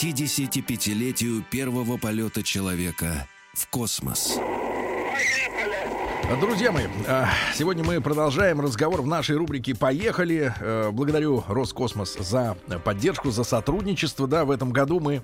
К 55-летию первого полета человека в космос. Друзья мои, а, сегодня мы продолжаем разговор в нашей рубрике «Поехали». Э, благодарю Роскосмос за поддержку, за сотрудничество. Да, в этом году мы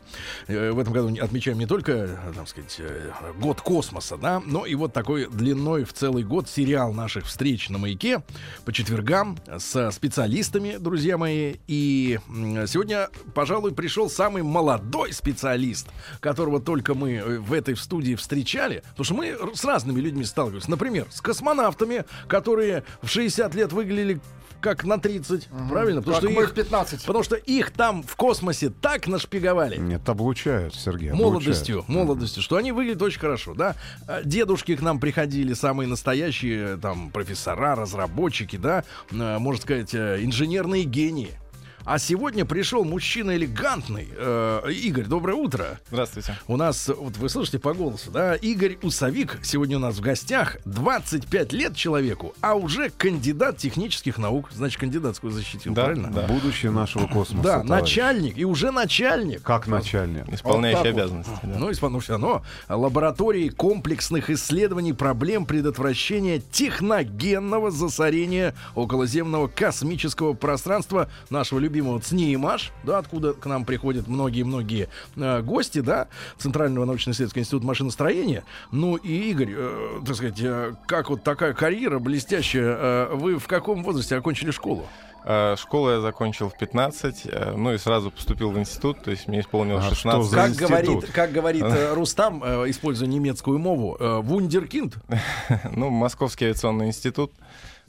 э, в этом году отмечаем не только, так сказать, э, год космоса, да, но и вот такой длиной в целый год сериал наших встреч на маяке по четвергам с специалистами, друзья мои. И сегодня, пожалуй, пришел самый молодой специалист, которого только мы в этой студии встречали, потому что мы с разными людьми сталкивались. Например, с космонавтами, которые в 60 лет выглядели как на 30, угу. правильно? Потому как что их 15. Потому что их там в космосе так нашпиговали. Нет, облучают, Сергей. Молодостью, облучают. молодостью, что они выглядят очень хорошо, да? А дедушки к нам приходили, самые настоящие, там, профессора, разработчики, да, а, можно сказать, э, инженерные гении. А сегодня пришел мужчина элегантный. Э, Игорь, доброе утро. Здравствуйте. У нас, вот вы слышите по голосу, да, Игорь Усовик сегодня у нас в гостях. 25 лет человеку, а уже кандидат технических наук. Значит, кандидатскую защитил, да, правильно? Да. Будущее нашего космоса. Да, товарищ. начальник, и уже начальник. Как начальник? Исполняющий вот обязанности. Вот. Да. Ну, исполняющий, все равно. Лаборатории комплексных исследований проблем предотвращения техногенного засорения околоземного космического пространства нашего любимого любимого ЦНИИМАШ, да, откуда к нам приходят многие-многие э, гости, да, Центрального научно-исследовательского института машиностроения. Ну и, Игорь, э, так сказать, э, как вот такая карьера блестящая, э, вы в каком возрасте окончили школу? Э, школу я закончил в 15, э, ну и сразу поступил в институт, то есть мне исполнилось а 16. Как говорит, как говорит э, Рустам, используя немецкую мову, вундеркинд? Ну, Московский авиационный институт.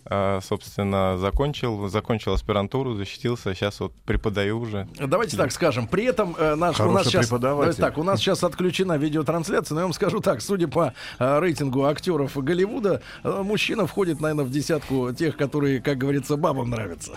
А, собственно, закончил, закончил аспирантуру, защитился, сейчас вот преподаю уже. Давайте так скажем. При этом э, наш, у нас сейчас, давайте так, у нас сейчас отключена видеотрансляция, но я вам скажу так, судя по э, рейтингу актеров Голливуда, э, мужчина входит, наверное, в десятку тех, которые, как говорится, бабам нравятся.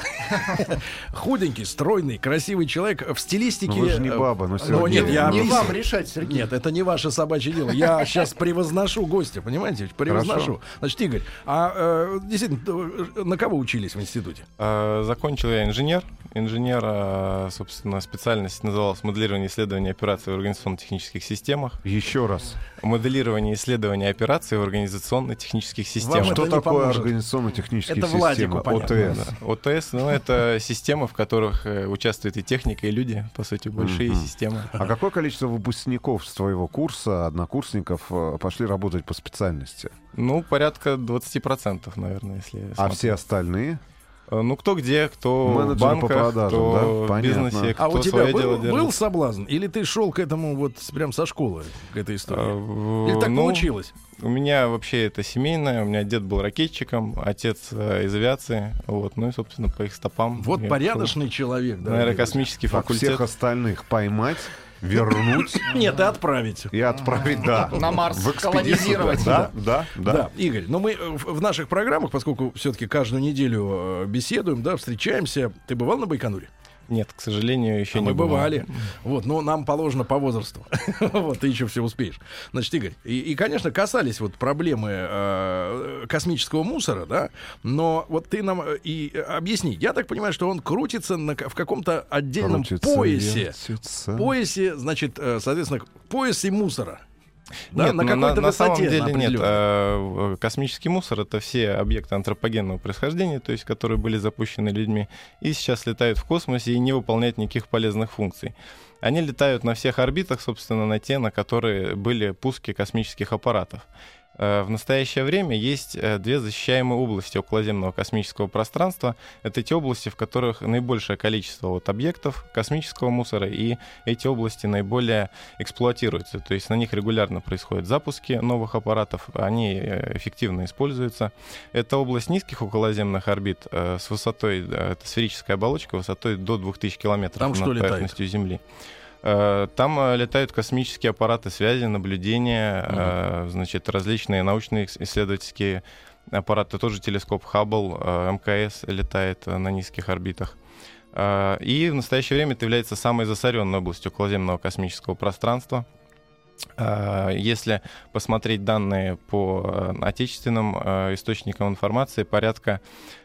Худенький, стройный, красивый человек в стилистике. Вы же не баба, но ну, нет, я не вам решать, Сергей. Нет, это не ваше собачье дело. Я сейчас превозношу гостя, понимаете? Превозношу. Значит, Игорь, а действительно на кого учились в институте? А, закончил я инженер. Инженер, а, собственно, специальность называлась моделирование исследования операций в организационно-технических системах. Еще раз. Моделирование исследования операций в организационно-технических системах. Что такое организационно-технические системы? Владику ОТС. Да. ОТС, ну, это системы, в которых э, участвует и техника, и люди, по сути, большие mm-hmm. системы. А какое количество выпускников с твоего курса, однокурсников, э, пошли работать по специальности? Ну, порядка 20%, наверное, если А все остальные? Э, ну, кто где, кто Менеджеры в банках, по продажам, кто да? в бизнесе, кто А у тебя свое был, был соблазн? Или ты шел к этому вот прям со школы, к этой истории? А, Или так ну, получилось? У меня вообще это семейное. У меня дед был ракетчиком, отец э, из авиации. Вот, ну и, собственно, по их стопам. Вот порядочный шел, человек, да. Наверное, космический факультет. всех остальных поймать вернуть. Нет, и отправить. И отправить, да. На Марс колонизировать. Да, да, да. Да, Игорь, но мы в наших программах, поскольку все-таки каждую неделю э, беседуем, да, встречаемся. Ты бывал на Байконуре? Нет, к сожалению, еще а не мы бывали. Вот, но нам положено по возрасту. вот, ты еще все успеешь. Значит, Игорь, и, и конечно, касались вот проблемы э, космического мусора, да, но вот ты нам э, и объясни. Я так понимаю, что он крутится на, в каком-то отдельном крутится, поясе. Вертится. Поясе, значит, э, соответственно, поясе мусора. Да, нет, на, на, на самом деле нет. А, космический мусор это все объекты антропогенного происхождения, то есть которые были запущены людьми и сейчас летают в космосе и не выполняют никаких полезных функций. Они летают на всех орбитах, собственно, на те, на которые были пуски космических аппаратов. Э, в настоящее время есть э, две защищаемые области околоземного космического пространства. Это те области, в которых наибольшее количество вот объектов космического мусора, и эти области наиболее эксплуатируются. То есть на них регулярно происходят запуски новых аппаратов, они э, эффективно используются. Это область низких околоземных орбит с высотой, это сферическая оболочка, высотой до 2000 километров Там над поверхностью летает? Земли. Там летают космические аппараты связи, наблюдения, угу. значит, различные научные исследовательские аппараты, тоже телескоп Хаббл, МКС летает на низких орбитах. И в настоящее время это является самой засоренной областью околоземного космического пространства. Если посмотреть данные по э, отечественным э, источникам информации, порядка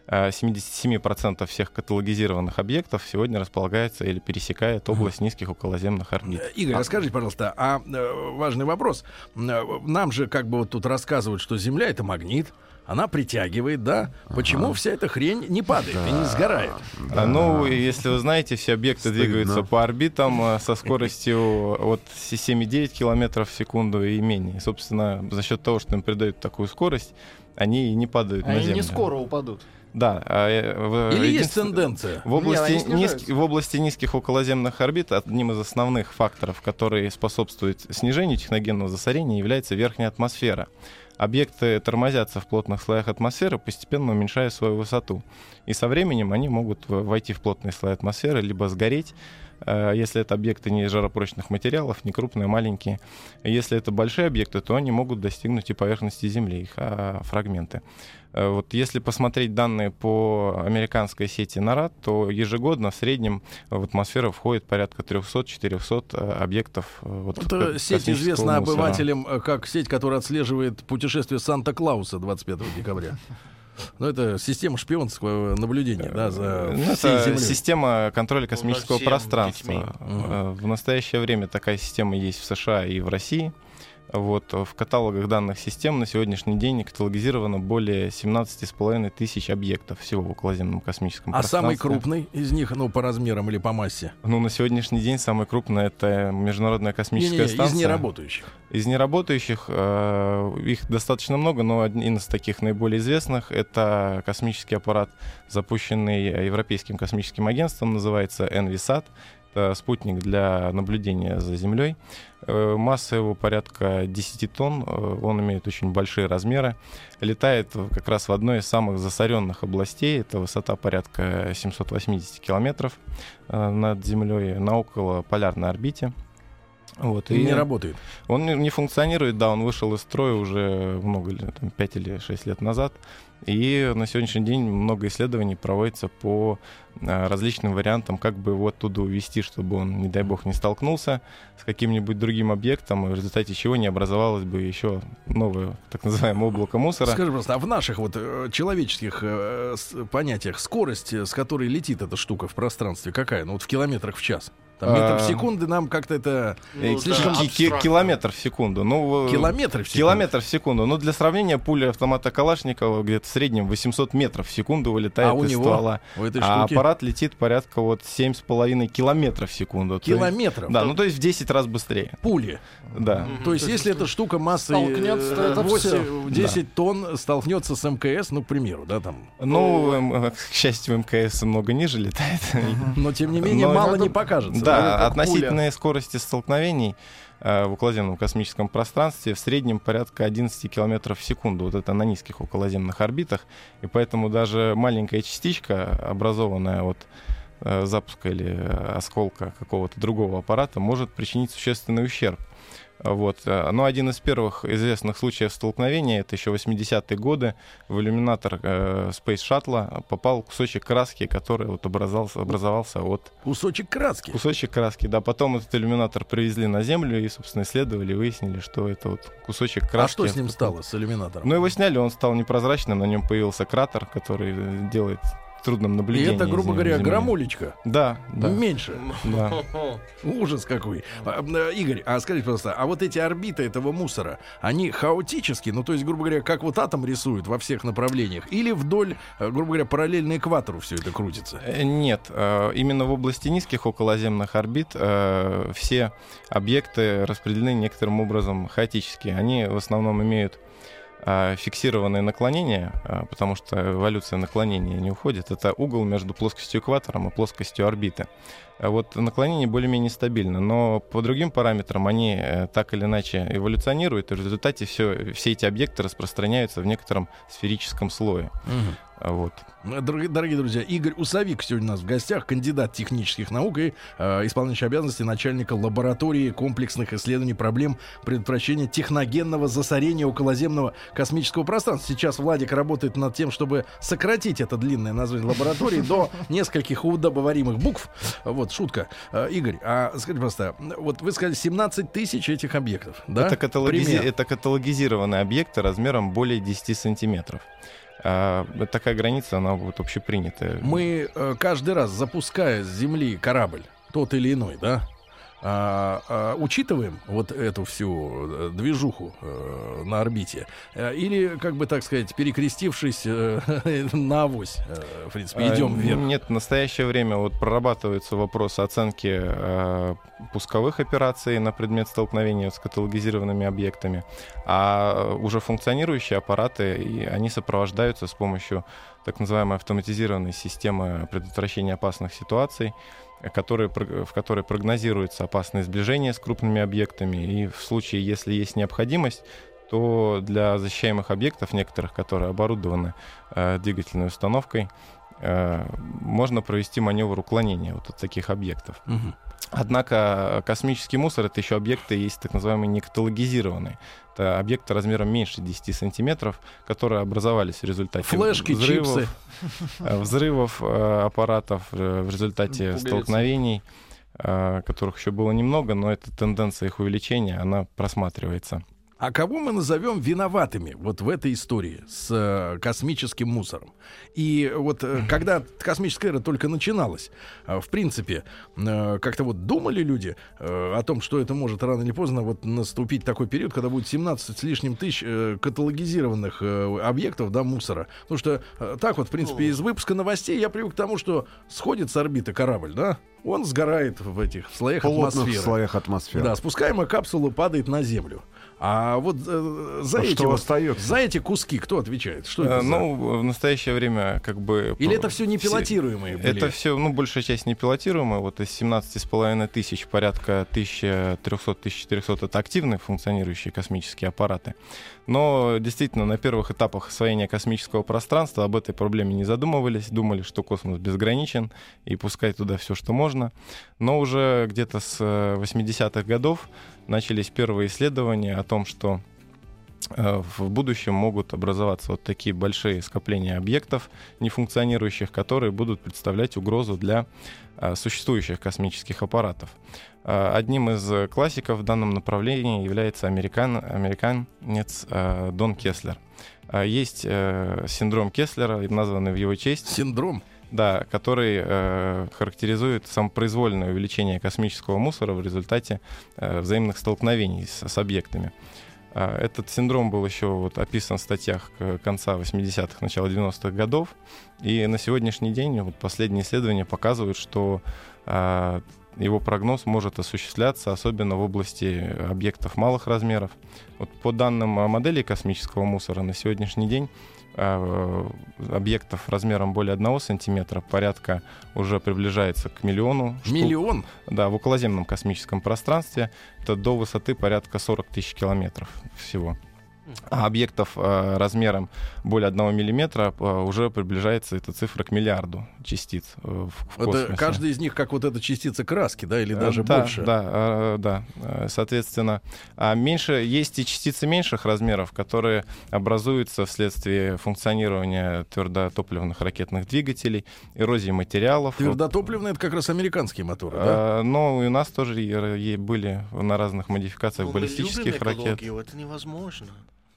77% э, всех каталогизированных объектов сегодня располагается или пересекает область низких околоземных орбит. Игорь, а... расскажите, пожалуйста, а важный вопрос. Нам же как бы вот тут рассказывают, что Земля — это магнит, она притягивает, да? Почему вся эта хрень не падает да. и не сгорает? Да. А, ну, если вы знаете, все объекты Стыдно. двигаются по орбитам э, со скоростью от 7,9 км в секунду и менее. собственно, за счет того, что им придают такую скорость, они и не падают они на Землю. Они не скоро упадут. Да. А, Или есть тенденция? В области, не, низки, в области низких околоземных орбит одним из основных факторов, который способствует снижению техногенного засорения, является верхняя атмосфера объекты тормозятся в плотных слоях атмосферы, постепенно уменьшая свою высоту. И со временем они могут войти в плотные слои атмосферы, либо сгореть, если это объекты не жаропрочных материалов, не крупные, маленькие. Если это большие объекты, то они могут достигнуть и поверхности Земли, их а, фрагменты. Э, вот если посмотреть данные по американской сети НАРАД, то ежегодно в среднем в атмосферу входит порядка 300-400 э, объектов. Э, вот Это сеть известна мусора. обывателям как сеть, которая отслеживает путешествие Санта-Клауса 25 декабря. Ну, это система шпионского наблюдения, да, за ну, это землей. система контроля космического пространства. Угу. В настоящее время такая система есть в США и в России. Вот, в каталогах данных систем на сегодняшний день каталогизировано более 17,5 тысяч объектов всего в околоземном космическом а пространстве. А самый крупный из них, ну, по размерам или по массе? Ну, на сегодняшний день самый крупный — это Международная космическая не, не, станция. Из неработающих? Из неработающих э, их достаточно много, но один из таких наиболее известных — это космический аппарат, запущенный Европейским космическим агентством, называется NVSAT. Это спутник для наблюдения за Землей. Э, масса его порядка 10 тонн, э, он имеет очень большие размеры. Летает как раз в одной из самых засоренных областей, это высота порядка 780 километров э, над Землей, на около полярной орбите. Вот, и, и не работает. Он не, функционирует, да, он вышел из строя уже много лет, там, 5 или 6 лет назад. И на сегодняшний день много исследований проводится по а, различным вариантам, как бы его оттуда увести, чтобы он, не дай бог, не столкнулся с каким-нибудь другим объектом, в результате чего не образовалось бы еще новое, так называемое облако мусора. Скажи просто, а в наших вот э, человеческих э, понятиях скорость, с которой летит эта штука в пространстве, какая? Ну вот в километрах в час? Там метр в а, секунду нам как-то это ну, слишком да, ки- километр в секунду. Ну, километр в секунду. Километр в секунду. Ну, для сравнения, пуля автомата Калашникова где-то в среднем 800 метров в секунду вылетает а из него, ствола. а аппарат летит порядка вот 7,5 километров в секунду. Километров? Да, ну то есть в 10 раз быстрее. Пули? Да. То есть если эта штука массой 8, 10 да. тонн столкнется с МКС, ну, к примеру, да, там? Ну, к счастью, МКС много ниже летает. Но, тем не менее, мало не покажется. Да, относительные скорости столкновений э, в околоземном космическом пространстве в среднем порядка 11 км в секунду. Вот это на низких околоземных орбитах. И поэтому даже маленькая частичка, образованная от э, запуска или осколка какого-то другого аппарата, может причинить существенный ущерб. Вот. Э, но один из первых известных случаев столкновения, это еще 80-е годы, в иллюминатор э, Space Shuttle попал кусочек краски, который вот образовался, образовался от... Кусочек краски? Кусочек краски, да. Потом этот иллюминатор привезли на Землю и, собственно, исследовали, выяснили, что это вот кусочек а краски. А что с ним стало, с иллюминатором? Ну, его сняли, он стал непрозрачным, на нем появился кратер, который делает трудном наблюдении. И это, грубо говоря, земли. грамулечка. Да, да. Меньше. Да. Ужас какой. А, э, Игорь, а скажите, пожалуйста, а вот эти орбиты этого мусора, они хаотически, ну, то есть, грубо говоря, как вот атом рисуют во всех направлениях, или вдоль, э, грубо говоря, параллельно экватору все это крутится? Э, нет, именно в области низких околоземных орбит все объекты распределены некоторым образом хаотически. Они в основном имеют фиксированное наклонение, а, потому что эволюция наклонения не уходит, это угол между плоскостью экватором и плоскостью орбиты. А вот наклонение более-менее стабильно, но по другим параметрам они э, так или иначе эволюционируют, и в результате все, все эти объекты распространяются в некотором сферическом слое. Угу. Вот. Дорогие, дорогие друзья, Игорь Усовик сегодня у нас в гостях, кандидат технических наук и э, исполняющий обязанности начальника лаборатории комплексных исследований проблем предотвращения техногенного засорения околоземного космического пространства. Сейчас Владик работает над тем, чтобы сократить это длинное название лаборатории до нескольких удобоваримых букв. Вот, шутка. Э, Игорь, а скажите просто, вот вы сказали 17 тысяч этих объектов, да? Это, каталогизи... это каталогизированные объекты размером более 10 сантиметров. А, такая граница, она вот общепринятая. Мы э, каждый раз, запуская с Земли корабль, тот или иной, да, а, а, учитываем вот эту всю э, движуху э, на орбите? Э, или, как бы так сказать, перекрестившись э, на авось, э, в принципе, идем а, вверх? Нет, в настоящее время вот прорабатывается вопрос оценки э, пусковых операций на предмет столкновения с каталогизированными объектами, а уже функционирующие аппараты, и они сопровождаются с помощью так называемой автоматизированной системы предотвращения опасных ситуаций, которые, в которой прогнозируется опасное сближение с крупными объектами, и в случае, если есть необходимость, то для защищаемых объектов, некоторых, которые оборудованы э, двигательной установкой, можно провести маневр уклонения вот от таких объектов. Угу. Однако космический мусор — это еще объекты, есть так называемые некаталогизированные. Это объекты размером меньше 10 сантиметров, которые образовались в результате Флешки, взрывов, чипсы. Э, взрывов э, аппаратов э, в результате Пуговицы. столкновений, которых еще было немного, но эта тенденция их увеличения, она просматривается. А кого мы назовем виноватыми вот в этой истории с э, космическим мусором? И вот э, когда космическая эра только начиналась, э, в принципе, э, как-то вот думали люди э, о том, что это может рано или поздно вот наступить такой период, когда будет 17 с лишним тысяч э, каталогизированных э, объектов, да, мусора. Потому что э, так вот, в принципе, из выпуска новостей я привык к тому, что сходит с орбиты корабль, да, он сгорает в этих слоях Плотных атмосферы. слоях атмосферы. Да, спускаемая капсула падает на Землю. А вот э, за, а эти вот, за эти куски кто отвечает? Что это а, Ну, в настоящее время как бы... Или это все непилотируемые были? Это все, ну, большая часть непилотируемая. Вот из 17,5 тысяч порядка 1300-1400 это активные функционирующие космические аппараты. Но действительно на первых этапах освоения космического пространства об этой проблеме не задумывались, думали, что космос безграничен и пускать туда все, что можно. Но уже где-то с 80-х э, годов начались первые исследования о том, что э, в будущем могут образоваться вот такие большие скопления объектов нефункционирующих, которые будут представлять угрозу для э, существующих космических аппаратов. Э, одним из классиков в данном направлении является американ, американец Дон Кеслер. Есть синдром Кеслера, названный в его честь. Синдром? Да, который э, характеризует самопроизвольное увеличение космического мусора в результате э, взаимных столкновений с, с объектами. Э, этот синдром был еще вот описан в статьях конца 80-х, начала 90-х годов. И на сегодняшний день вот последние исследования показывают, что э, его прогноз может осуществляться, особенно в области объектов малых размеров. Вот по данным модели космического мусора на сегодняшний день объектов размером более одного сантиметра порядка уже приближается к миллиону. Миллион? Штук, да, в околоземном космическом пространстве. Это до высоты порядка 40 тысяч километров всего а объектов э, размером более 1 миллиметра э, уже приближается эта цифра к миллиарду частиц э, в, в космосе. Это каждый из них как вот эта частица краски, да, или даже да, больше? Да, да, соответственно. А меньше, есть и частицы меньших размеров, которые образуются вследствие функционирования твердотопливных ракетных двигателей, эрозии материалов. Твердотопливные — это как раз американские моторы, да? Но у нас тоже были на разных модификациях ну, баллистических ракет. Это невозможно.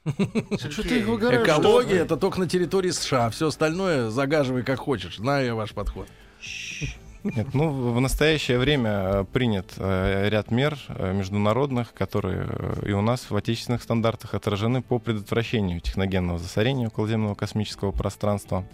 Экология это только на территории США. Все остальное загаживай как хочешь. Знаю я ваш подход. Нет, ну, в настоящее время э, принят э, ряд мер э, международных, которые и у нас в отечественных стандартах отражены по предотвращению техногенного засорения околоземного космического пространства.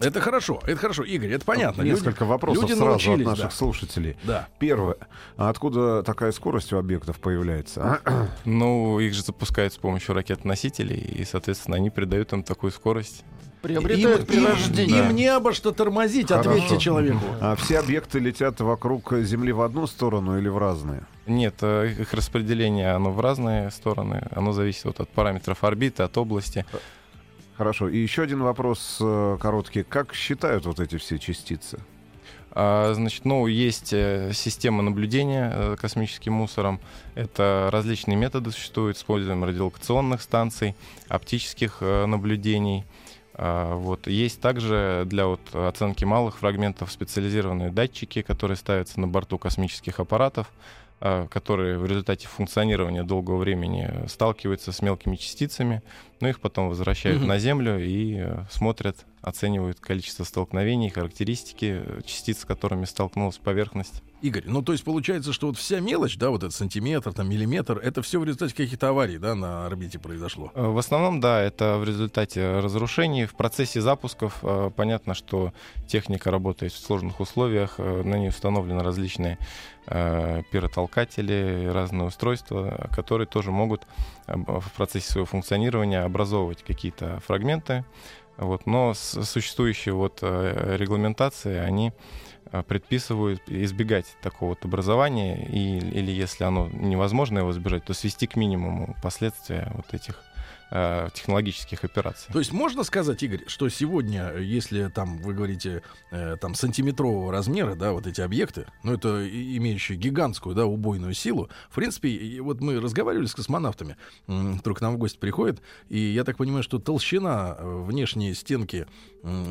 Это хорошо, это хорошо, Игорь, это понятно. Несколько люди, вопросов люди сразу от наших да. слушателей. Да. Первое. А откуда такая скорость у объектов появляется? А? Ну, их же запускают с помощью ракет-носителей, и, соответственно, они придают им такую скорость. Приобретают им, при рождении. Им, им не обо что тормозить, Хорошо. ответьте человеку. А все объекты летят вокруг Земли в одну сторону или в разные? Нет, э, их распределение оно в разные стороны. Оно зависит вот от параметров орбиты, от области. Хорошо. И еще один вопрос э, короткий. Как считают вот эти все частицы? А, значит, ну, есть э, система наблюдения э, космическим мусором. Это различные методы существуют. Используем радиолокационных станций, оптических наблюдений. А, вот. Есть также для вот оценки малых фрагментов специализированные датчики, которые ставятся на борту космических аппаратов. А, которые в результате функционирования долгого времени сталкиваются с мелкими частицами, но их потом возвращают угу. на Землю и э, смотрят, оценивают количество столкновений, характеристики частиц, с которыми столкнулась поверхность. Игорь, ну то есть получается, что вот вся мелочь, да, вот этот сантиметр, там миллиметр, это все в результате каких-то аварий, да, на орбите произошло? Э, в основном, да, это в результате разрушений. В процессе запусков э, понятно, что техника работает в сложных условиях, на ней установлены различные пиротолкатели, разные устройства, которые тоже могут в процессе своего функционирования образовывать какие-то фрагменты. Вот, но существующие вот регламентации, они предписывают избегать такого вот образования, и, или если оно невозможно его избежать, то свести к минимуму последствия вот этих э, технологических операций. То есть можно сказать, Игорь, что сегодня, если там вы говорите э, там сантиметрового размера, да, вот эти объекты, ну это имеющие гигантскую, да, убойную силу, в принципе, вот мы разговаривали с космонавтами, вдруг к нам в гости приходят, и я так понимаю, что толщина э, внешней стенки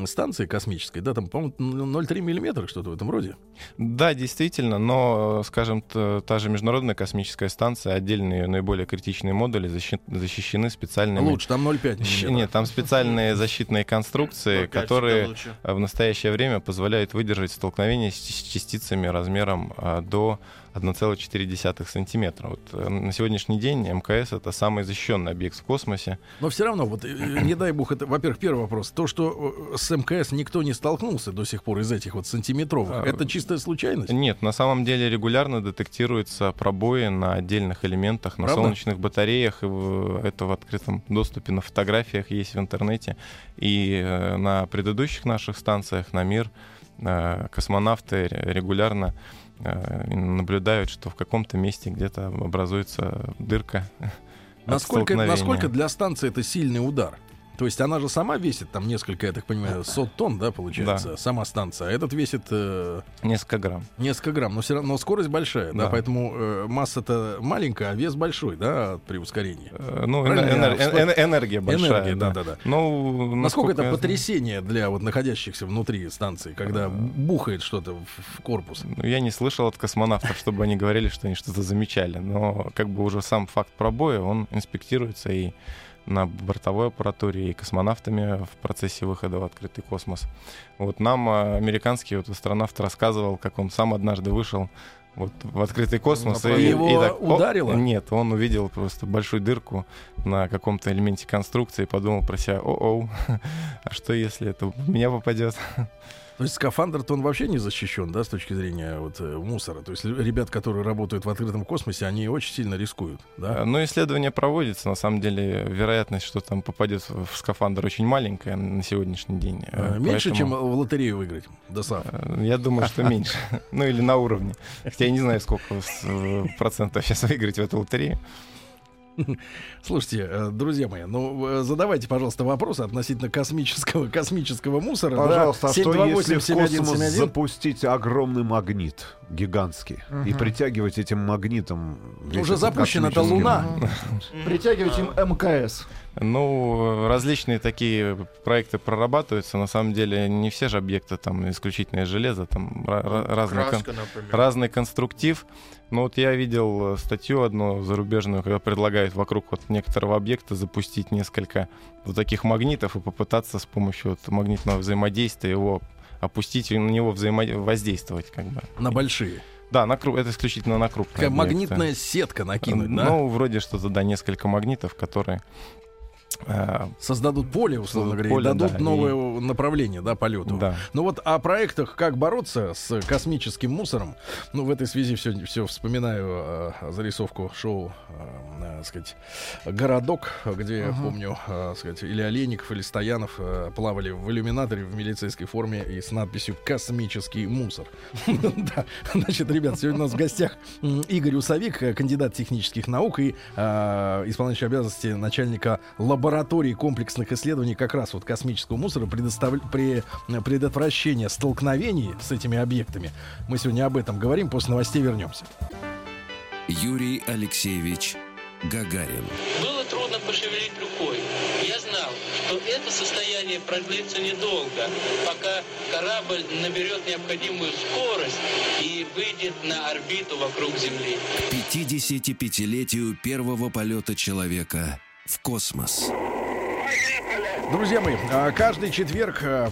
станции космической, да, там, по-моему, 0,3 миллиметра, что-то в этом роде. Да, действительно, но, скажем, та же Международная космическая станция, отдельные наиболее критичные модули защищены специальными... Лучше, там 0,5 миллиметров. Нет, там специальные защитные конструкции, которые в настоящее время позволяют выдержать столкновение с частицами размером а, до 1,4 сантиметра. Вот э, на сегодняшний день МКС это самый защищенный объект в космосе. Но все равно, вот э, не дай бог, это, во-первых, первый вопрос. То, что э, с МКС никто не столкнулся до сих пор из этих вот сантиметровых, а, это чистая случайность? Нет, на самом деле регулярно детектируются пробои на отдельных элементах, на Правда? солнечных батареях, и это в открытом доступе на фотографиях есть в интернете. И на предыдущих наших станциях на мир космонавты регулярно Э, наблюдают, что в каком-то месте где-то образуется дырка. Насколько, насколько для станции это сильный удар? То есть она же сама весит там несколько, я так понимаю, сот тонн, да, получается, да. сама станция. А этот весит... Э, несколько грамм. Несколько грамм, но все равно но скорость большая, да, да поэтому э, масса-то маленькая, а вес большой, да, при ускорении. Э, ну, энер- энер- энергия большая. Энергия, да, да, да. Ну, насколько это потрясение для вот находящихся внутри станции, когда бухает что-то в, в корпус? Ну, я не слышал от космонавтов, чтобы они говорили, что они что-то замечали, но как бы уже сам факт пробоя, он инспектируется и на бортовой аппаратуре и космонавтами в процессе выхода в открытый космос. Вот нам а, американский вот астронавт рассказывал, как он сам однажды вышел вот в открытый космос. и, его и так, ударило? О, нет, он увидел просто большую дырку на каком-то элементе конструкции и подумал про себя, о-оу, а что если это в меня попадет? То есть скафандр-то он вообще не защищен, да, с точки зрения вот, э, мусора. То есть ребят, которые работают в открытом космосе, они очень сильно рискуют, да? Ну, исследование проводится. На самом деле, вероятность, что там попадет в скафандр, очень маленькая на сегодняшний день. А, меньше, Поэтому... чем в лотерею выиграть, ДОСАФ? Э, я думаю, что меньше. Ну, или на уровне. Хотя я не знаю, сколько процентов сейчас выиграть в эту лотерею. Слушайте, э, друзья мои, ну задавайте, пожалуйста, вопросы относительно космического космического мусора. Пожалуйста, да? а что если в космос запустить огромный магнит гигантский угу. и притягивать этим магнитом? Уже запущена эта Луна. Притягивать им МКС. Ну, различные такие проекты прорабатываются. На самом деле, не все же объекты там исключительное железо, там разный, Краска, кон- разный конструктив. Но вот я видел э, статью одну зарубежную, когда предлагают вокруг вот некоторого объекта запустить несколько вот таких магнитов и попытаться с помощью вот магнитного взаимодействия его опустить и на него взаимодействовать как бы. На большие. Да, на круг, это исключительно на крупные. Такая магнитная сетка накинуть, ну, да? Ну, вроде что-то, да, несколько магнитов, которые создадут поле, условно говоря, поле, и дадут да, новое и... направление да, полету. Да. Ну вот о проектах, как бороться с космическим мусором. Ну, в этой связи все, все вспоминаю э, зарисовку шоу, э, э, сказать, «Городок», где, uh-huh. я помню, э, сказать, или Олейников, или Стоянов э, плавали в иллюминаторе в милицейской форме и с надписью «Космический мусор». Значит, ребят, сегодня у нас в гостях Игорь Усовик, кандидат технических наук и э, исполняющий обязанности начальника лаборатории лаборатории комплексных исследований как раз вот космического мусора предостав... при предотвращении столкновений с этими объектами. Мы сегодня об этом говорим, после новостей вернемся. Юрий Алексеевич Гагарин. Было трудно пошевелить рукой. Я знал, что это состояние продлится недолго, пока корабль наберет необходимую скорость и выйдет на орбиту вокруг Земли. К 55-летию первого полета человека в космос. Друзья мои, а каждый четверг а,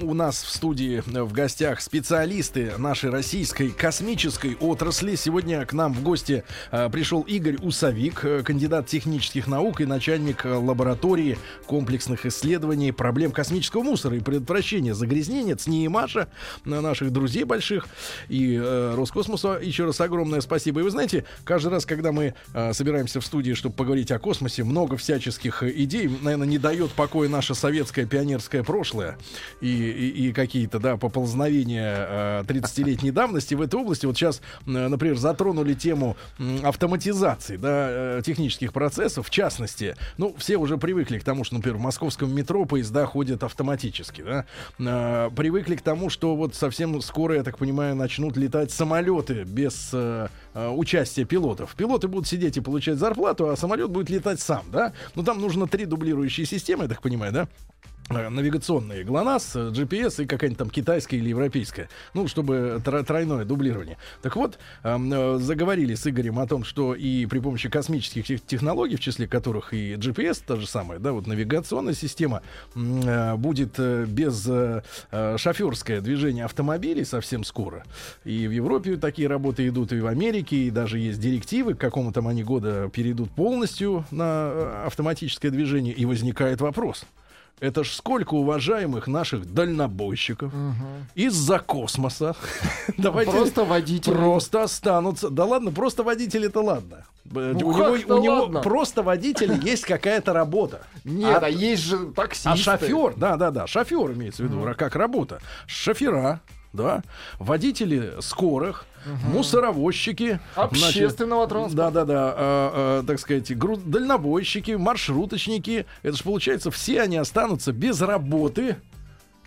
у нас в студии э, в гостях специалисты нашей российской космической отрасли. Сегодня к нам в гости э, пришел Игорь Усовик, э, кандидат технических наук и начальник лаборатории комплексных исследований проблем космического мусора и предотвращения загрязнения ЦНИ и Маша, наших друзей больших и Роскосмоса. Еще раз огромное спасибо. И вы знаете, каждый раз, когда мы собираемся в студии, чтобы поговорить о космосе, много всяческих идей, наверное, не дает покоя наше советское пионерское прошлое. И и, и какие-то, да, поползновения 30-летней давности в этой области. Вот сейчас, например, затронули тему автоматизации, да, э, технических процессов, в частности, ну, все уже привыкли к тому, что, например, в московском метро поезда ходят автоматически, да, э, привыкли к тому, что вот совсем скоро, я так понимаю, начнут летать самолеты без э, участия пилотов. Пилоты будут сидеть и получать зарплату, а самолет будет летать сам, да. Ну, там нужно три дублирующие системы, я так понимаю, да. Э, навигационные ГЛОНАСС, GPS и какая-нибудь там китайская или европейская. Ну, чтобы тройное дублирование. Так вот, э, заговорили с Игорем о том, что и при помощи космических технологий, в числе которых и GPS, та же самая, да, вот навигационная система, э, будет без шоферское движение автомобилей совсем скоро. И в Европе такие работы идут, и в Америке, и даже есть директивы, к какому там они года перейдут полностью на автоматическое движение, и возникает вопрос – это ж сколько уважаемых наших дальнобойщиков угу. из-за космоса. Давайте просто водители. Просто останутся. Да ладно, просто водители-то ладно. Ну, у него, у него просто водитель есть какая-то работа. Нет, а, а есть же таксисты. А шофер, да, да, да, шофер имеется в виду, mm. как работа. Шофера, да, водители скорых, угу. мусоровозчики, общественного значит, транспорта. Да, да, да, э, э, так сказать, гру- дальнобойщики, маршруточники. Это же получается, все они останутся без работы.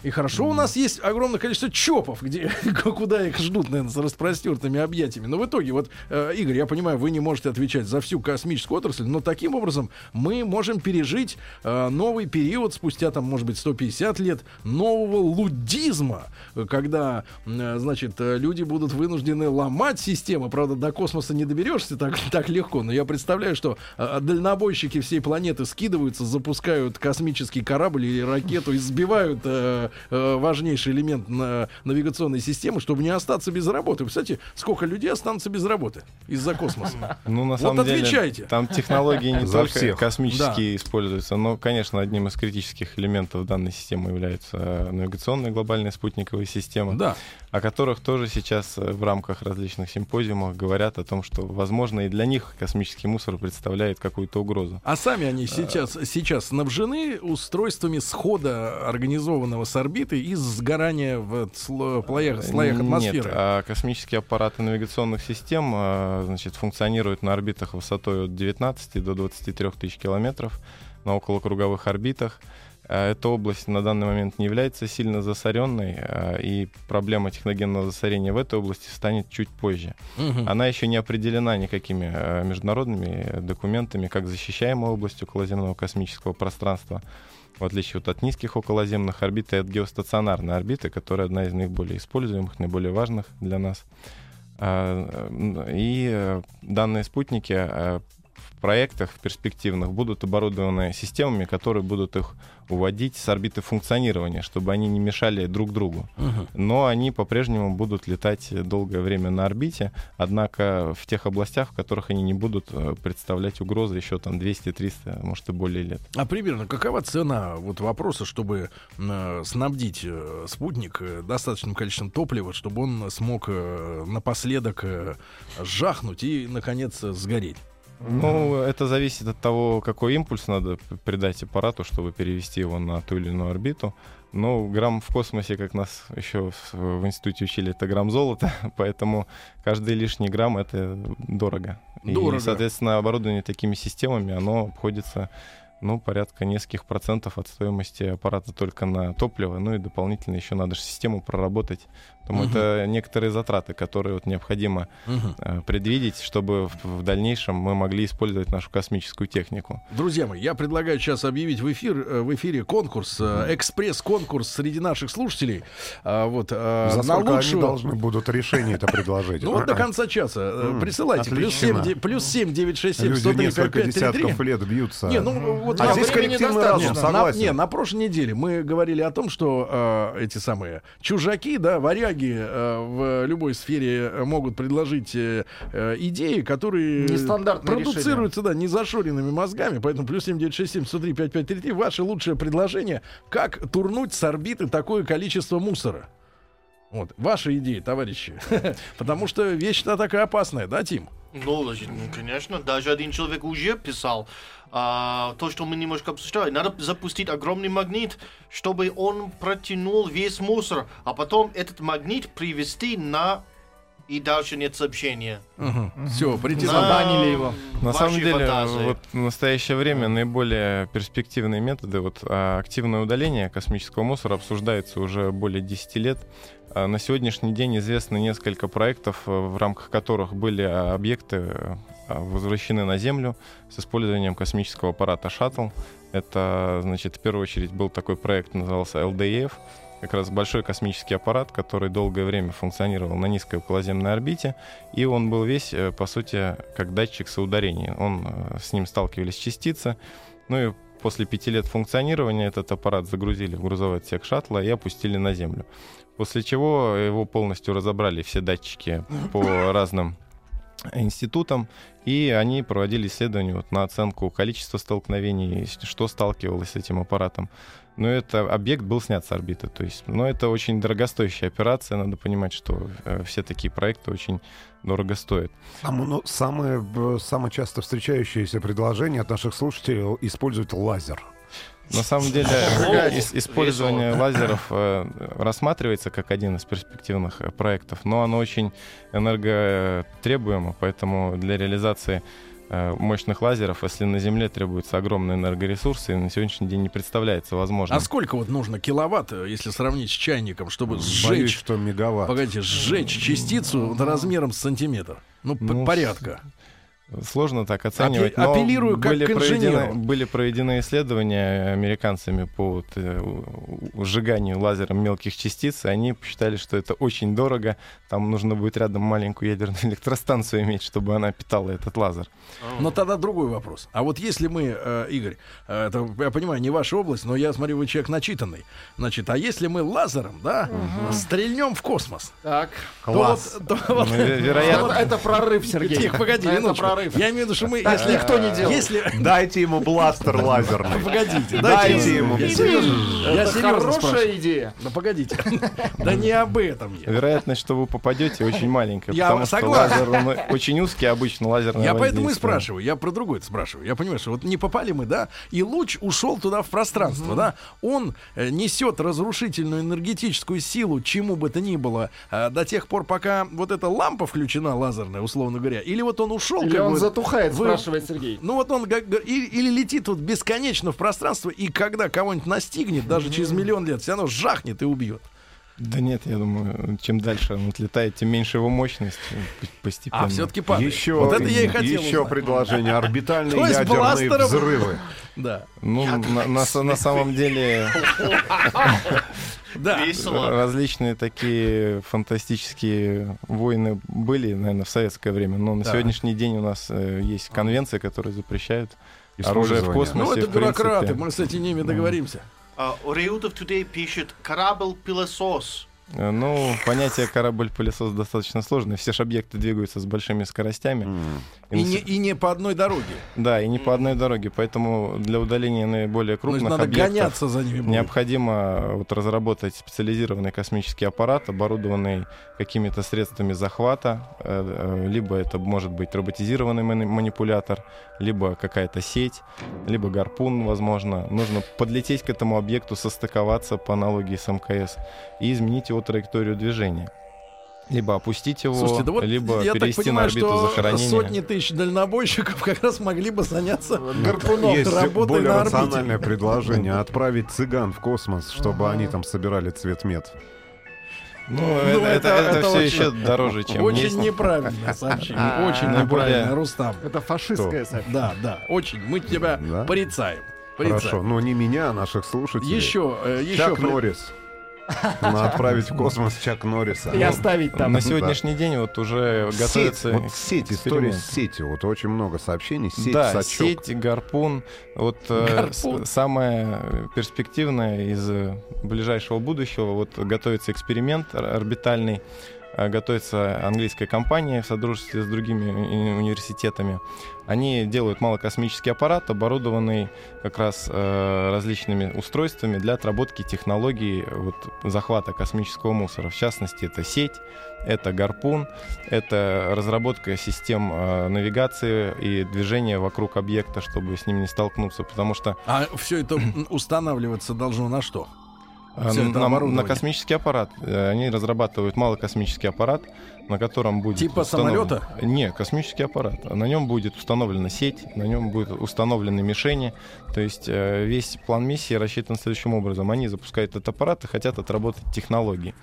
И хорошо, у нас есть огромное количество чопов, где, куда их ждут, наверное, с распростертыми объятиями. Но в итоге, вот, э, Игорь, я понимаю, вы не можете отвечать за всю космическую отрасль, но таким образом мы можем пережить э, новый период спустя, там, может быть, 150 лет нового лудизма, когда, э, значит, люди будут вынуждены ломать систему. Правда, до космоса не доберешься так, так легко, но я представляю, что э, дальнобойщики всей планеты скидываются, запускают космический корабль или ракету и сбивают э, э, важнейший элемент на навигационной системы, чтобы не остаться без работы. Кстати, сколько людей останутся без работы из-за космоса? Ну, на самом вот деле, отвечайте. там технологии не только космические используются, но, конечно, одним из критических элементов данной системы является э, навигационная глобальная спутниковая система, да. о которых тоже сейчас э, в рамках различных симпозиумов говорят о том, что, возможно, и для них космический мусор представляет какую-то угрозу. А сами они сейчас, сейчас снабжены устройствами схода организованного с орбиты из сгорания в слоях, слоях атмосферы. Нет, а космические аппараты навигационных систем а, значит, функционируют на орбитах высотой от 19 до 23 тысяч километров на околокруговых орбитах. А, эта область на данный момент не является сильно засоренной, и проблема техногенного засорения в этой области станет чуть позже. Угу. Она еще не определена никакими международными документами, как защищаемая область околоземного космического пространства, в отличие вот от низких околоземных орбит и от геостационарной орбиты, которая одна из наиболее используемых, наиболее важных для нас. А, и э, данные спутники э, в проектах в перспективных будут оборудованы системами, которые будут их уводить с орбиты функционирования, чтобы они не мешали друг другу. Угу. Но они по-прежнему будут летать долгое время на орбите, однако в тех областях, в которых они не будут э, представлять угрозы еще там 200-300, может и более лет. А примерно какова цена вот вопроса, чтобы э, снабдить э, спутник э, достаточным количеством топлива, чтобы он смог э, напоследок э, жахнуть и, наконец, сгореть? Ну, это зависит от того, какой импульс надо придать аппарату, чтобы перевести его на ту или иную орбиту. Но грамм в космосе, как нас еще в институте учили, это грамм золота, поэтому каждый лишний грамм это дорого. дорого. И, соответственно, оборудование такими системами, оно обходится ну, порядка нескольких процентов от стоимости аппарата только на топливо, ну и дополнительно еще надо же систему проработать. Поэтому угу. это некоторые затраты, которые вот необходимо угу. предвидеть, чтобы в, в дальнейшем мы могли использовать нашу космическую технику. Друзья мои, я предлагаю сейчас объявить в, эфир, э, в эфире конкурс, э, экспресс-конкурс среди наших слушателей. Э, вот, э, За на лучшую... они должны будут решение это предложить? Ну вот до конца часа. Присылайте. Плюс 7, плюс 7 967 103 несколько десятков лет бьются. Не, ну вот а здесь коллективный разум, согласен. Не, на прошлой неделе мы говорили о том, что э, эти самые чужаки, да, варяги э, в любой сфере могут предложить э, э идеи, которые продуцируются, решение. да, незашоренными мозгами. Поэтому плюс 7967 103 5533 ваше лучшее предложение, как турнуть с орбиты такое количество мусора. Вот, ваши идеи, товарищи. Потому что вещь-то такая опасная, да, Тим? Ну, конечно, даже один человек уже писал а, то, что мы немножко обсуждали. Надо запустить огромный магнит, чтобы он протянул весь мусор, а потом этот магнит привести на и дальше нет сообщения. Угу. Все, притязанили его. На самом деле, фантазии. вот в настоящее время наиболее перспективные методы, вот а, активное удаление космического мусора обсуждается уже более 10 лет. А, на сегодняшний день известно несколько проектов, э, в рамках которых были а, объекты возвращены на Землю с использованием космического аппарата «Шаттл». Это, значит, в первую очередь был такой проект, назывался LDF — как раз большой космический аппарат, который долгое время функционировал на низкой околоземной орбите, и он был весь, э, по сути, как датчик соударения. Он, э, с ним сталкивались частицы, ну и после пяти лет функционирования этот аппарат загрузили в грузовой отсек шаттла и опустили на Землю. После чего его полностью разобрали все датчики по разным институтам, и они проводили исследования вот на оценку количества столкновений, что сталкивалось с этим аппаратом но это объект был снят с орбиты. То есть, но это очень дорогостоящая операция. Надо понимать, что э, все такие проекты очень дорого стоят. Самое, ну, самое, самое часто встречающееся предложение от наших слушателей использовать лазер. На самом деле использование лазеров э, рассматривается как один из перспективных э, проектов, но оно очень энерготребуемо, поэтому для реализации Э, мощных лазеров, если на Земле требуются огромные энергоресурсы, и на сегодняшний день не представляется возможным. А сколько вот нужно киловатт, э, если сравнить с чайником, чтобы сжечь... Боюсь, что мегаватт. Погодите, сжечь частицу размером с сантиметр? Ну, ну порядка. Сложно так оценивать. Апи- апеллирую как были к проведены, были проведены исследования американцами по вот, э, сжиганию лазером мелких частиц, и они посчитали, что это очень дорого. Там нужно будет рядом маленькую ядерную электростанцию иметь, чтобы она питала этот лазер. Но тогда другой вопрос. А вот если мы, э, Игорь, э, это, я понимаю, не ваша область, но я смотрю, вы человек начитанный. Значит, а если мы лазером, да, угу. стрельнем в космос? Так. Класс. То вот, то, ну, вероятно... Это прорыв, Сергей. Тихо, погоди, минуточку прорыв. Я имею в виду, что мы... если никто не делает. Если... Дайте ему бластер лазерный. Погодите. Дайте ему. Я серьезно Хорошая идея. Да погодите. Да не об этом я. Вероятность, что вы попадете, очень маленькая. Я согласен. лазер очень узкий, обычно лазерный Я поэтому и спрашиваю. Я про другое спрашиваю. Я понимаю, что вот не попали мы, да, и луч ушел туда в пространство, да. Он э, несет разрушительную энергетическую силу, чему бы то ни было, э, до тех пор, пока вот эта лампа включена лазерная, условно говоря, или вот он ушел, или он затухает, вы... спрашивает Сергей. Ну вот он или, или летит вот бесконечно в пространство, и когда кого-нибудь настигнет, даже через миллион лет, все равно жахнет и убьет. Да нет, я думаю, чем дальше он отлетает, тем меньше его мощность постепенно. А все-таки падает. Еще, вот это я и хотел Еще узнать. предложение. Орбитальные ядерные взрывы. Да. Ну, на, на, на самом деле... Да. Различные такие фантастические войны были, наверное, в советское время, но на сегодняшний день у нас э, есть конвенции, которые запрещают оружие в космосе. Ну, это бюрократы, мы с этими ними договоримся. Uh, Реутов Today пишет «Корабль-пылесос». Э, ну, понятие корабль-пылесос достаточно сложное. Все же объекты двигаются с большими скоростями. Mm. И, и, не, и не по одной дороге. Да, и не mm. по одной дороге. Поэтому для удаления наиболее крупных надо объектов гоняться за ними необходимо вот, разработать специализированный космический аппарат, оборудованный какими-то средствами захвата. Э, э, либо это может быть роботизированный манипулятор, либо какая-то сеть, либо гарпун, возможно. Нужно подлететь к этому объекту, состыковаться по аналогии с МКС и изменить его траекторию движения. Либо опустить его, Слушайте, да вот либо я перевести так понимаю, на орбиту что захоронения. сотни тысяч дальнобойщиков как раз могли бы заняться гарпуном. Есть более рациональное предложение отправить цыган в космос, чтобы они там собирали цвет мед. Ну, ну это, это, это, это все еще дороже, чем Очень есть. неправильно сообщение. А, очень неправильно, Рустам. Это фашистское сообщение. Да, да, очень. Мы тебя порицаем. Хорошо, но не меня, а наших слушателей. Еще, э, еще. Чак Норрис. Надо отправить в космос Чак Норриса. И оставить там. На сегодняшний день вот уже готовится Вот сеть, история с сетью. Вот очень много сообщений. Сеть, да, сачок. сеть, гарпун. Вот э, самое перспективное из ближайшего будущего. Вот готовится эксперимент орбитальный Э, готовится английская компания в содружестве с другими университетами. Они делают малокосмический аппарат, оборудованный как раз э, различными устройствами для отработки технологий вот, захвата космического мусора. В частности, это сеть, это гарпун, это разработка систем э, навигации и движения вокруг объекта, чтобы с ним не столкнуться, потому что... А все это устанавливаться должно на что? Э, на, на космический аппарат. Э, они разрабатывают малокосмический аппарат, на котором будет... Типа установлен... самолета? Не, космический аппарат. На нем будет установлена сеть, на нем будут установлены мишени. То есть э, весь план миссии рассчитан следующим образом. Они запускают этот аппарат и хотят отработать технологии.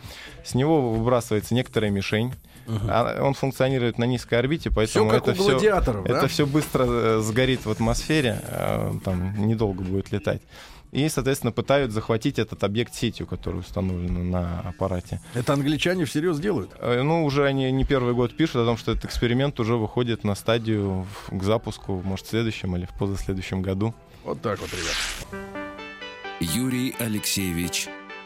С него выбрасывается некоторая мишень. Угу. Он функционирует на низкой орбите, поэтому все это, все, да? это все быстро сгорит в атмосфере, там недолго будет летать и, соответственно, пытаются захватить этот объект сетью, который установлен на аппарате. Это англичане всерьез делают? Э, ну, уже они не первый год пишут о том, что этот эксперимент уже выходит на стадию к запуску, может, в следующем или в позаследующем году. Вот так вот, ребят. Юрий Алексеевич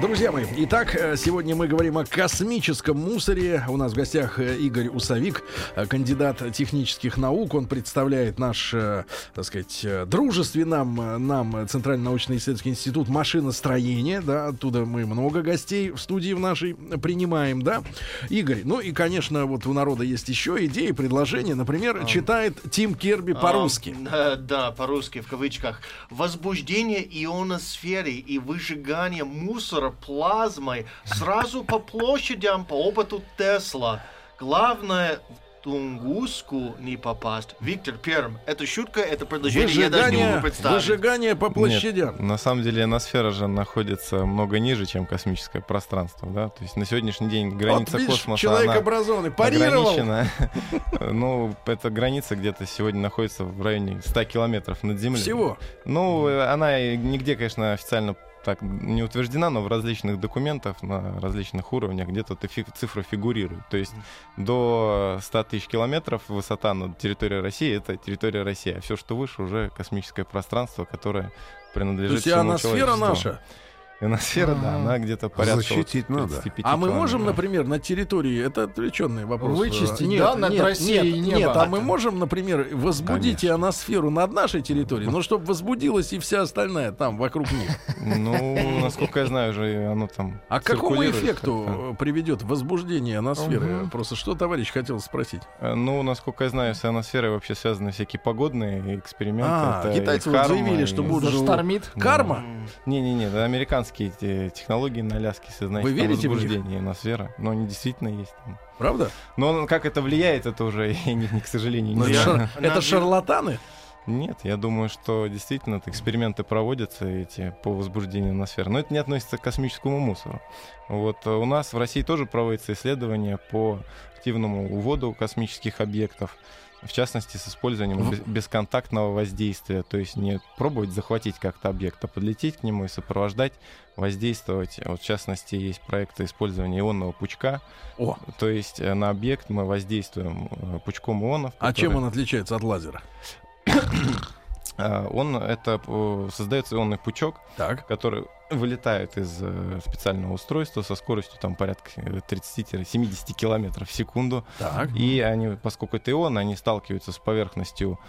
Друзья мои, итак, э, сегодня мы говорим о космическом мусоре. У нас в гостях э, Игорь Усовик, э, кандидат технических наук. Он представляет наш, так сказать, дружественный нам, нам Центральный научно исследовательский институт машиностроения. Да, оттуда мы много гостей в студии в нашей принимаем, да. Игорь, ну и, конечно, вот у народа есть еще идеи, предложения. Например, а, читает Тим Керби по-русски. А, да, по-русски, в кавычках. Возбуждение ионосферы и выжигание мусора плазмой сразу по площадям по опыту Тесла. Главное Тунгуску не попасть. Виктор Перм. Это шутка, это предложение, выжигание, я даже не могу представить. Выжигание по площадям. Нет, на самом деле ионосфера же находится много ниже, чем космическое пространство. Да? То есть на сегодняшний день граница вот, видишь, космоса человек она образованный, парировал. ограничена. ну, эта граница где-то сегодня находится в районе 100 километров над Землей. Всего? Ну, она нигде, конечно, официально так не утверждена, но в различных документах на различных уровнях где-то цифра фигурирует. То есть до 100 тысяч километров высота над территорией России — это территория России, а все, что выше, уже космическое пространство, которое принадлежит То есть всему сфера наша? Ионосфера, да, она где-то порядка... Защитить вот надо. А мы можем, например, на территории, это отвлеченный вопрос. Вычистить, нет, да, над нет, Россией нет, небо. Нет, а мы можем, например, возбудить Конечно. ионосферу над нашей территорией, но чтобы возбудилась и вся остальная там, вокруг них. Ну, насколько я знаю, же оно там А к какому эффекту приведет возбуждение ионосферы? Просто что товарищ хотел спросить? Э, ну, насколько я знаю, с ионосферой вообще связаны всякие погодные эксперименты. А, китайцы заявили, что будет штормит. Карма? Не-не-не, американцы американские технологии на Аляске, если знаете, Вы верите возбуждение ионосферы. Но они действительно есть там. Правда? Но как это влияет, это уже, к сожалению, не знаю. Это шарлатаны? Нет, я думаю, что действительно эксперименты проводятся эти по возбуждению ионосферы. Но это не относится к космическому мусору. Вот э, у нас в России тоже проводятся исследования по активному уводу космических объектов в частности, с использованием бесконтактного воздействия, то есть не пробовать захватить как-то объект, а подлететь к нему и сопровождать, воздействовать. Вот, в частности, есть проекты использования ионного пучка. О. То есть э, на объект мы воздействуем э, пучком ионов. А чем он отличается от лазера? А, он это создается ионный пучок, так. который вылетает из э, специального устройства со скоростью там порядка 30-70 километров в секунду. Так. И они, поскольку это ионы, они сталкиваются с поверхностью э,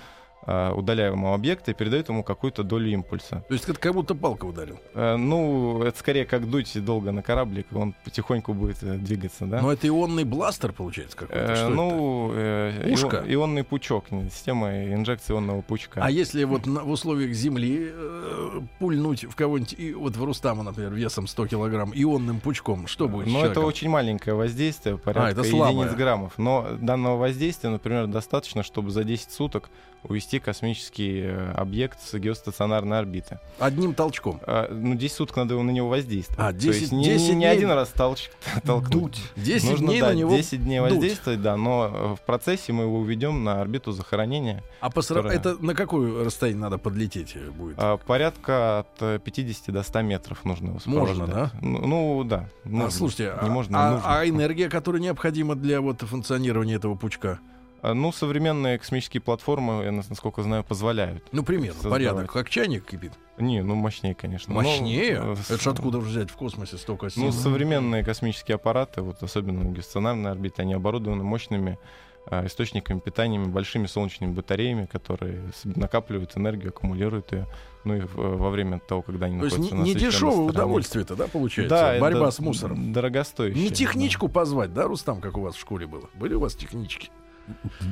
удаляемого объекта и передает ему какую-то долю импульса. То есть это как будто палка ударил? Э, ну, это скорее как дуть долго на кораблик, он потихоньку будет э, двигаться, да? Но это ионный бластер, получается, какой-то? Э, ну, э, Пушка? Ион, ионный пучок, система инжекции ионного пучка. А если вот в условиях Земли э, пульнуть в кого-нибудь, и вот в Рустама, например, весом 100 килограмм, ионным пучком, что будет Ну, это очень маленькое воздействие, порядка а, это единиц граммов. Но данного воздействия, например, достаточно, чтобы за 10 суток увести космический э, объект с геостационарной орбиты. Одним толчком? А, ну, 10 суток надо на него воздействовать. А, 10, То есть 10 не, не, один раз толч, толкнуть. 10 Нужно, дней да, на него 10 дней дуть. воздействовать, да, но э, в процессе мы его уведем на орбиту захоронения. А по которая... это на какое расстояние надо подлететь э, будет? А, порядка от 50 до 100 метров нужно его Можно, да? Ну, ну да. А, нужно. А, слушайте, не а, можно, а, нужно. а энергия, которая необходима для вот функционирования этого пучка? А, ну, современные космические платформы, я насколько знаю, позволяют. Ну, примерно, создавать. порядок. Как чайник кипит? Не, ну мощнее, конечно. Мощнее? Но, Это же откуда взять в космосе столько сил? Ну, современные космические аппараты, вот особенно геостационарные орбиты, они оборудованы мощными а, источниками питания, большими солнечными батареями, которые накапливают энергию, аккумулируют ее. Ну и во время того, когда они То есть не, не дешевое удовольствие это, да, получается? Да, Борьба с мусором. Дорогостоящее. Не техничку да. позвать, да, Рустам, как у вас в школе было? Были у вас технички?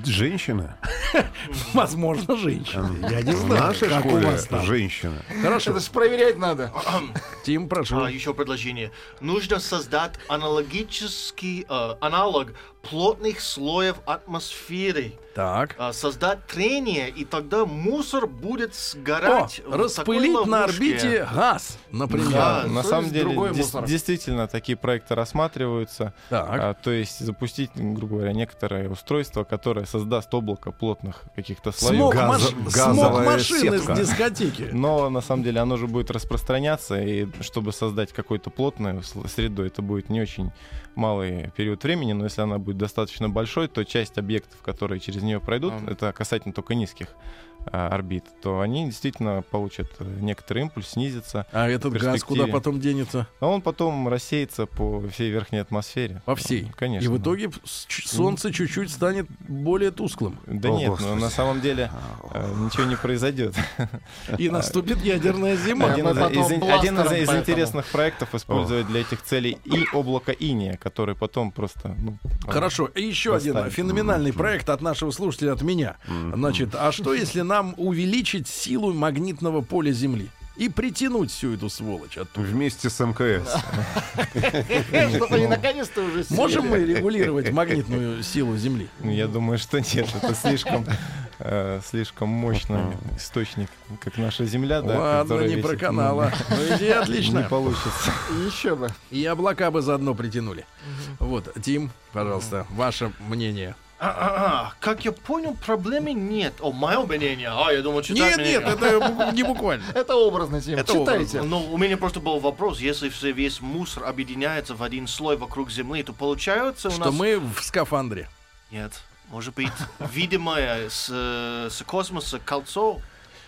Женщина? Возможно, женщина. Я не знаю, Наша как школе у вас там. женщина. Хорошо. Это же проверять надо. Тим, прошу. А, еще предложение. Нужно создать аналогический э, аналог плотных слоев атмосферы. Так. А, создать трение, и тогда мусор будет сгорать. О, распылить на орбите газ, например. Да, на самом деле, дес- действительно, такие проекты рассматриваются. Так. А, то есть запустить, грубо говоря, некоторое устройство, которое создаст облако плотных каких-то слоев. Смог, Газ, маш... Смог машины сетка. с дискотеки. Но на самом деле оно же будет распространяться, и чтобы создать какую-то плотную среду, это будет не очень малый период времени, но если она будет достаточно большой, то часть объектов, которые через нее пройдут, это касательно только низких орбит, то они действительно получат э, некоторый импульс, снизится. А этот газ куда потом денется? А он потом рассеется по всей верхней атмосфере. По всей? Конечно. И в итоге Солнце чуть-чуть станет более тусклым? Да О, нет, но на самом деле э, ничего не произойдет. И наступит ядерная зима. Один, из, один из, из интересных проектов использовать для этих целей и облако иния, который потом просто... Ну, Хорошо, и еще один феноменальный проект от нашего слушателя, от меня. Значит, а что если на нам увеличить силу магнитного поля Земли и притянуть всю эту сволочь оттуда. Вместе с МКС. Чтобы они наконец-то уже Можем мы регулировать магнитную силу Земли? Я думаю, что нет. Это слишком э, слишком мощный источник, как наша Земля. Ладно, не про канала. Ну, идея отлично. Не получится. Еще бы. И облака бы заодно притянули. Вот, Тим, пожалуйста, ваше мнение. А, а, а, как я понял, проблемы нет. О, мое мнение. А, я думал, читать Нет, нет, это не буквально. Это образно, Тим. Это Читайте. Ну, у меня просто был вопрос. Если все весь мусор объединяется в один слой вокруг Земли, то получается у нас... Что мы в скафандре. Нет. Может быть, видимое с, с космоса кольцо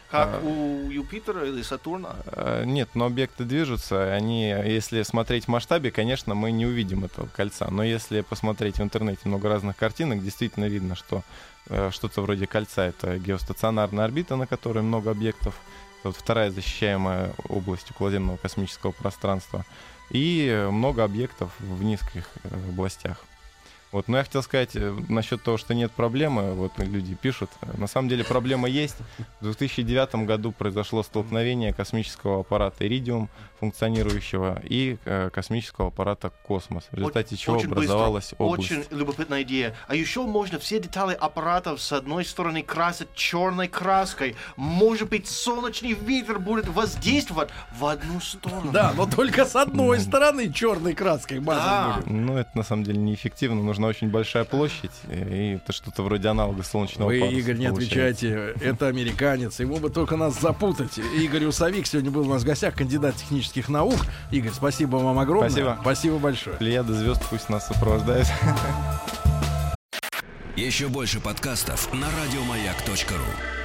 как а, у Юпитера или Сатурна? А, нет, но объекты движутся. Они, если смотреть в масштабе, конечно, мы не увидим этого кольца. Но если посмотреть в интернете много разных картинок, действительно видно, что э, что-то вроде кольца это геостационарная орбита, на которой много объектов. Это вот вторая защищаемая область околоземного космического пространства. И много объектов в низких э, областях. Вот, но я хотел сказать э, насчет того, что нет проблемы, вот люди пишут. На самом деле проблема есть. В 2009 году произошло столкновение космического аппарата «Иридиум», функционирующего, и э, космического аппарата «Космос», в результате очень, чего очень образовалась быстро. область. Очень любопытная идея. А еще можно все детали аппаратов с одной стороны красить черной краской. Может быть, солнечный ветер будет воздействовать в одну сторону. Да, но только с одной стороны черной краской мазать будет. Ну, это на самом деле неэффективно. Нужна очень большая площадь, и это что-то вроде аналога солнечного Вы, паруса Игорь, не отвечайте. Это американец. Ему бы только нас запутать. Игорь Усовик сегодня был у нас в гостях, кандидат технических технических наук. Игорь, спасибо вам огромное. Спасибо. Спасибо большое. Плеяда звезд пусть нас сопровождает. Еще больше подкастов на радиомаяк.ру